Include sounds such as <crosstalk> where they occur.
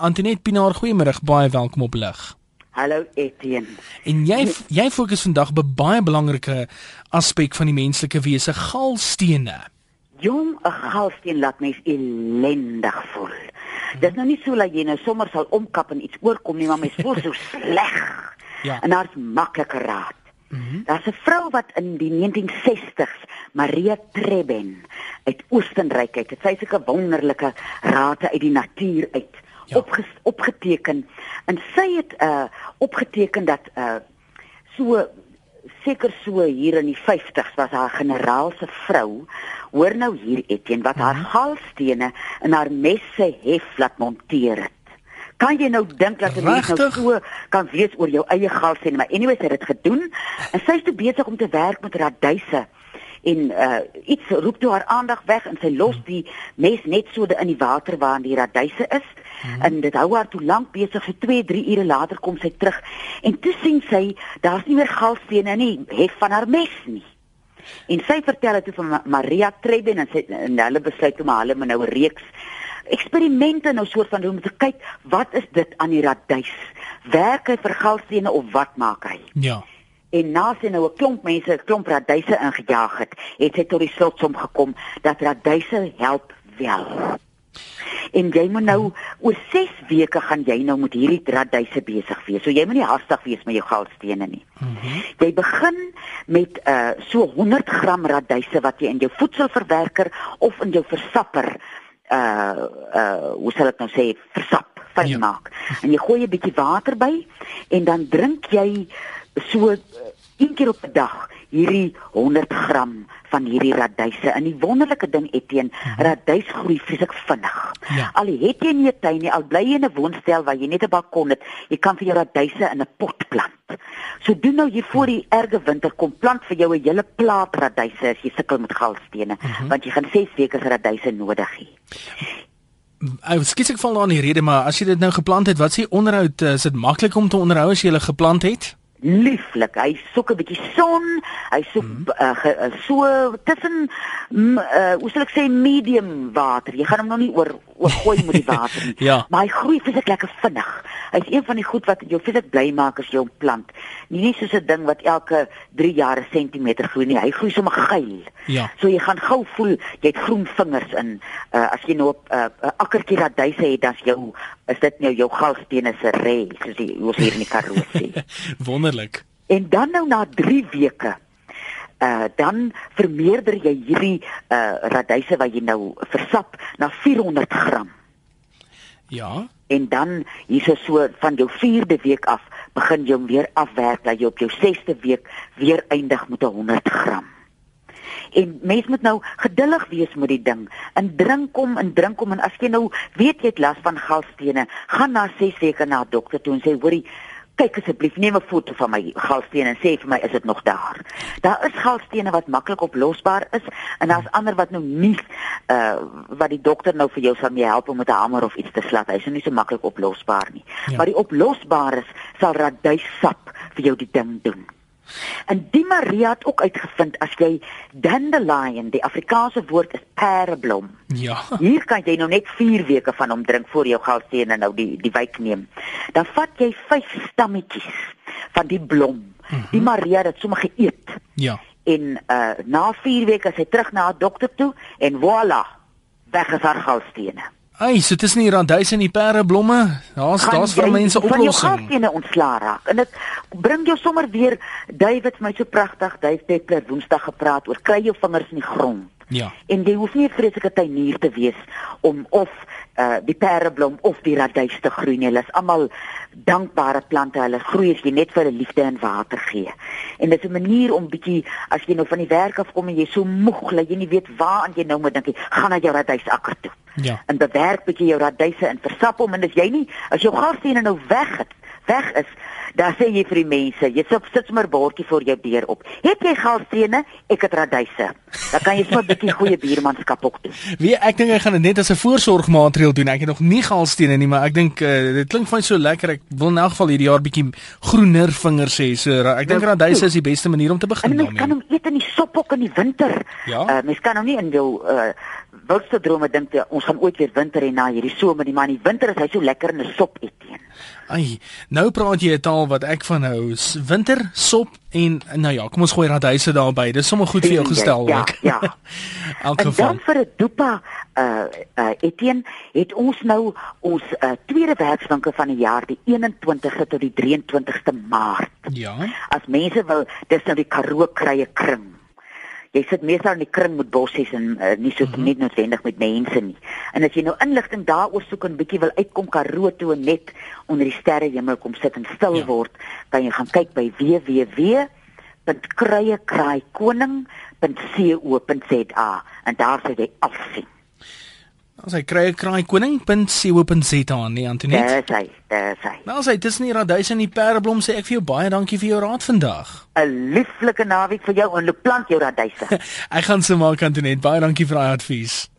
Antoinette Pinaar, goeiemôre, baie welkom op lig. Hallo Etienne. En jy jy fokus vandag op 'n baie belangrike aspek van die menslike wese, galstene. Jong, 'n galsteen laat mens ellendig voel. Hmm. Dit is nou nie so dat jy nou sommer sal omkap en iets oorkom nie, maar mens voel so <laughs> sleg. Ja. En daar's maklike raad. Mm -hmm. Daar's 'n vrou wat in die 1960s, Maria Treben uit Oostenryk uit, het sy sulke wonderlike rade uit die natuur uit ja. opge, opgeteken. En sy het uh opgeteken dat uh so seker so hier in die 50s was haar generaal se vrou hoor nou hier Etienne wat haar -hmm. galstene in haar messe hef laat monteer het. Kan jy nou dink dat 'n mens nou so kan wees oor jou eie galstene? Maar anyways het dit gedoen en sy is te besig om te werk met raduise en uh iets roep toe haar aandag weg en sy los die mes net so in die water waar die raduise is hmm. en dit hou haar toe lank besig vir 2 3 ure later kom sy terug. En toe sien sy daar's nie meer galstene nie hef van haar mes nie. En sy vertel dit vir Maria Treben en sy en hulle besluit om hulle nou 'n reeks eksperimente nou soort van doen om te kyk wat is dit aan die raduis werk hy vir galstene of wat maak hy? Ja. En na sy nou 'n klomp mense, 'n klomp raduise ingejaag het, het sy tot die slotsom gekom dat raduise help wel. En jy moet nou oor 6 weke gaan jy nou met hierdie raduise besig wees. So jy moet nie haastig wees met jou galstene nie. Mm -hmm. Jy begin met uh so 100 gram raduise wat jy in jou voedselverwerker of in jou versapper uh uh hoe sal ek nou sê versap, fyn ja. maak. En jy gooi 'n bietjie water by en dan drink jy so een keer op 'n dag hierdie 100 gram van hierdie raduise. En die wonderlike ding Etienne, mhm. raduis groei vreeslik vinnig. Ja. Al het jy nie 'n tuin nie, al bly jy in 'n woonstel waar jy net 'n balkon het, jy kan vir jou raduise in 'n pot plant. So doen nou hier voor die erge winter kom plant vir jou 'n hele plaat raduise as jy sukkel met galstene, mhm. -huh. want jy gaan 6 weke se raduise nodig hê. Ek skiet ek val nou aan die rede maar as jy dit nou geplant het, wat s'e onderhoud? Is dit maklik om te onderhou as jy hulle geplant het? Lieflik. Hy soek 'n bietjie son. Hy soek mm -hmm. uh, ge, uh, so tussen uh, hoe sal ek sê medium water. Jy gaan hom nog nie oor oorgooi met die <laughs> water nie. ja. Maar hy groei fisiek lekker vinnig. Hy's een van die goed wat jou fisiek bly maak as jy hom plant. Nie net soos 'n ding wat elke 3 jaar 'n sentimeter groei nie. Hy groei sommer geil. Ja. So jy gaan gou voel jy het groen vingers in. Uh, as jy nou 'n uh, akkertjie raduise het, dan's jou is dit nou jou galstene se re, soos jy ons hier in die Karoo sien. <laughs> Wonderlik. En dan nou na 3 weke uh dan vermeerder jy hierdie uh raduise wat jy nou versap na 400 gram. Ja. En dan hierso so van jou 4de week af begin jy hom weer afwerk dat jy op jou 6de week weer eindig met 100 gram. En mens moet nou geduldig wees met die ding. En drink hom en drink hom en as jy nou weet jy het las van galstene, gaan na 6 weke na 'n dokter toe en sê hoorie kyk asseblief neem 'n foto van my galstene en sê vir my is dit nog daar. Daar is galstene wat maklik oplosbaar is en daar's ander wat nou nie uh wat die dokter nou vir jou sal mee help om met 'n hamer of iets te slat. Hy's nie so maklik oplosbaar nie. Ja. Maar die oplosbares sal raduissap vir jou die ding doen. En die Maria het ook uitgevind as jy dandelion, die Afrikaanse woord is pereblom. Ja. Hier kan jy nou net 4 weke van hom drink voor jou galstene nou die die wyk neem. Dan vat jy 5 stammetjies van die blom. Mm -hmm. Die Maria het sommer geëet. Ja. En uh na 4 weke is hy terug na 'n dokter toe en voilà, weg is haar galstene. Ai, so tussen die randhuis en die pereblomme, daar's daar's vir mense oplossing. Kan jy ontslaa raak? En dit bring jou sommer weer David my so pragtig, Dave Peppler Woensdag gepraat oor kry jou vingers in die grond. Ja. En jy hoef nie 'n vreeslike tuinier te wees om of uh die pereblom of die radys te groei nie. Hulle is almal dankbare plante. Hulle groei as jy net vir hulle liefde en water gee. En dit is 'n manier om bietjie as jy nou van die werk af kom en jy so moeg, dat jy nie weet waar aan jy nou moet dink nie, gaan na jou radysakker toe. Ja. En bewerk bietjie jou radyse en versap hom en as jy nie as jou gasstene nou weg het, weg is, Daar sê jy vir die mense, jy sit sit sommer bordjie voor jou deur op. Het jy galstene? Ek het radyse. Dan kan jy sommer 'n bietjie goeie buurmanskap ook doen. Wie ek dink ek gaan dit net as 'n voorsorgmaatreël doen. Ek het nog nie galstene nie, maar ek dink uh, dit klink vir my so lekker. Ek wil in elk geval hierdie jaar bietjie groener vingers hê. So ek dink nou, radyse is die beste manier om te begin daarmee. Mens kan hom eet in die sop ook in die winter. Ja. Uh, mens kan hom nie in jou uh, wildste drome dink jy ons gaan ooit weer winter hê na hierdie somer nie, maar in die winter is hy so lekker in 'n sop eet teen. Ai, nou praat jy 'n taal wat ek van hou. Winter, sop en nou ja, kom ons gooi radhuise daarby. Dis sommer goed vir jou gestel. Ja, ja. <laughs> Elk geval. En dan vir 'n dopa uh uh Etienne, het ons nou ons uh, tweede werkswinkel van die jaar, die 21ste tot die 23ste Maart. Ja. As mense wil, dis nou die Karoo krye kring jy sit meestal in die kring met bossies en uh, nie so mm -hmm. net noodwendig met mense nie. En as jy nou inligting daaroor soek en bietjie wil uitkom Karoo toe net onder die sterre hemel kom sit en stil ja. word, kan jy gaan kyk by www.kruiekraaikoning.co.za en daar sal jy alles sien. Ons hy kry 'n kraai koning.co.za nee Antoinette. Dis hy, dis hy. Nou sê dis nie raduis in die perdeblom sê ek vir jou baie dankie vir jou raad vandag. 'n Lieflike naweek vir jou en loop plant jou raduise. <laughs> ek gaan se maak Antoinette. Baie dankie vir daai advies.